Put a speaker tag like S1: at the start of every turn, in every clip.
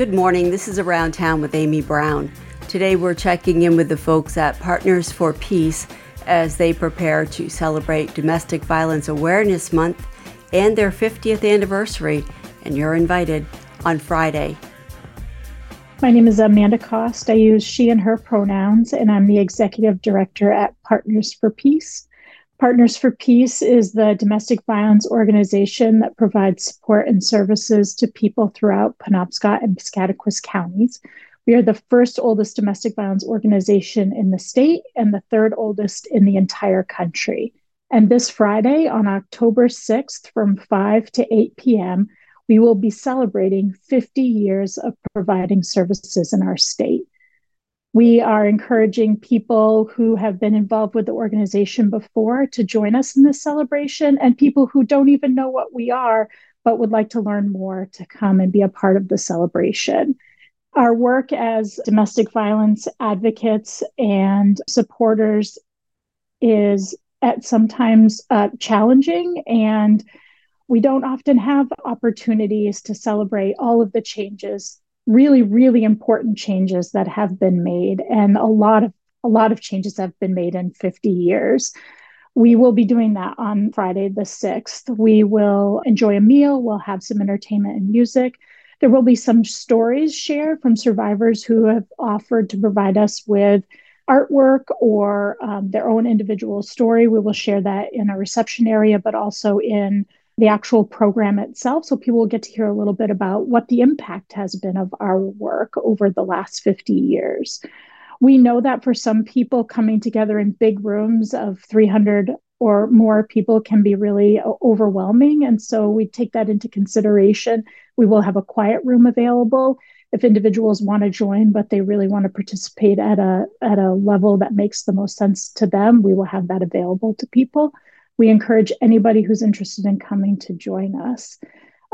S1: Good morning. This is Around Town with Amy Browne. Today we're checking in with the folks at Partners for Peace as they prepare to celebrate Domestic Violence Awareness Month and their 50th anniversary, and you're invited on Friday.
S2: My name is Amanda Cost. I use she and her pronouns, and I'm the executive director at Partners for Peace. Partners for Peace is the domestic violence organization that provides support and services to people throughout Penobscot and Piscataquis counties. We are the first oldest domestic violence organization in the state and the third oldest in the entire country. And this Friday, on October 6th, from 5 to 8 p.m., we will be celebrating 50 years of providing services in our state. We are encouraging people who have been involved with the organization before to join us in this celebration, and people who don't even know what we are but would like to learn more to come and be a part of the celebration. Our work as domestic violence advocates and supporters is at sometimes uh, challenging, and we don't often have opportunities to celebrate all of the changes, really, really important changes that have been made, and a lot of a lot of changes have been made in 50 years. We will be doing that on Friday the 6th. We will enjoy a meal, we'll have some entertainment and music. There will be some stories shared from survivors who have offered to provide us with artwork or um, their own individual story. We will share that in a reception area, but also in the actual program itself. So people will get to hear a little bit about what the impact has been of our work over the last 50 years. We know that for some people, coming together in big rooms of 300 or more people can be really overwhelming. And so we take that into consideration. We will have a quiet room available if individuals want to join, but they really want to participate at a, at a level that makes the most sense to them. We will have that available to people. We encourage anybody who's interested in coming to join us.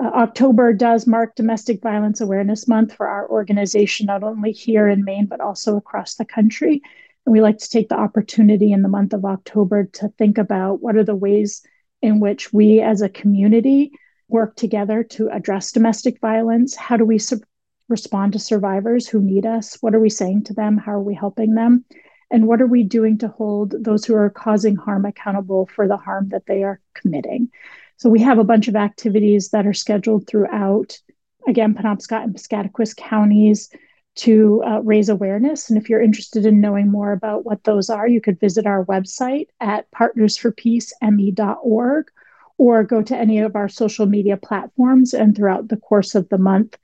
S2: Uh, October does mark Domestic Violence Awareness Month for our organization, not only here in Maine, but also across the country. And we like to take the opportunity in the month of October to think about what are the ways in which we as a community work together to address domestic violence. How do we su- respond to survivors who need us? What are we saying to them? How are we helping them? And what are we doing to hold those who are causing harm accountable for the harm that they are committing? So we have a bunch of activities that are scheduled throughout, again, Penobscot and Piscataquis counties to uh, raise awareness. And if you're interested in knowing more about what those are, you could visit our website at partnersforpeaceme.org or go to any of our social media platforms. And throughout the course of the month,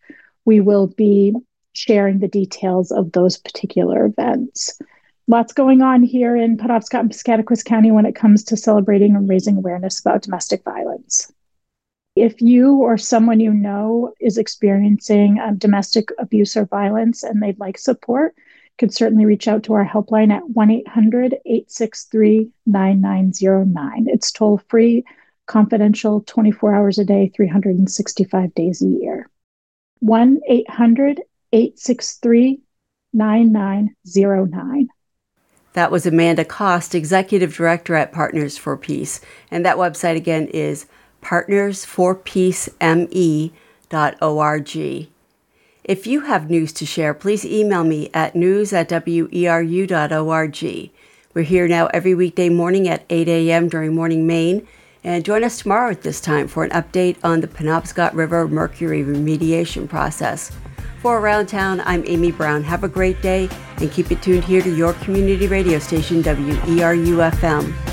S2: we will be sharing the details of those particular events lots going on here in Penobscot and Piscataquis County when it comes to celebrating and raising awareness about domestic violence. If you or someone you know is experiencing um, domestic abuse or violence and they'd like support, could certainly reach out to our helpline at 1 800 863 9909. It's toll free, confidential, 24 hours a day, 365 days a year. 1 800 863 9909.
S1: That was Amanda Cost, Executive Director at Partners for Peace. And that website again is partnersforpeaceme.org. If you have news to share, please email me at news at weru.org. We're here now every weekday morning at 8 a.m. during Morning Maine. And join us tomorrow at this time for an update on the Penobscot River mercury remediation process. For Around Town, I'm Amy Browne. Have a great day and keep it tuned here to your community radio station, WERU FM.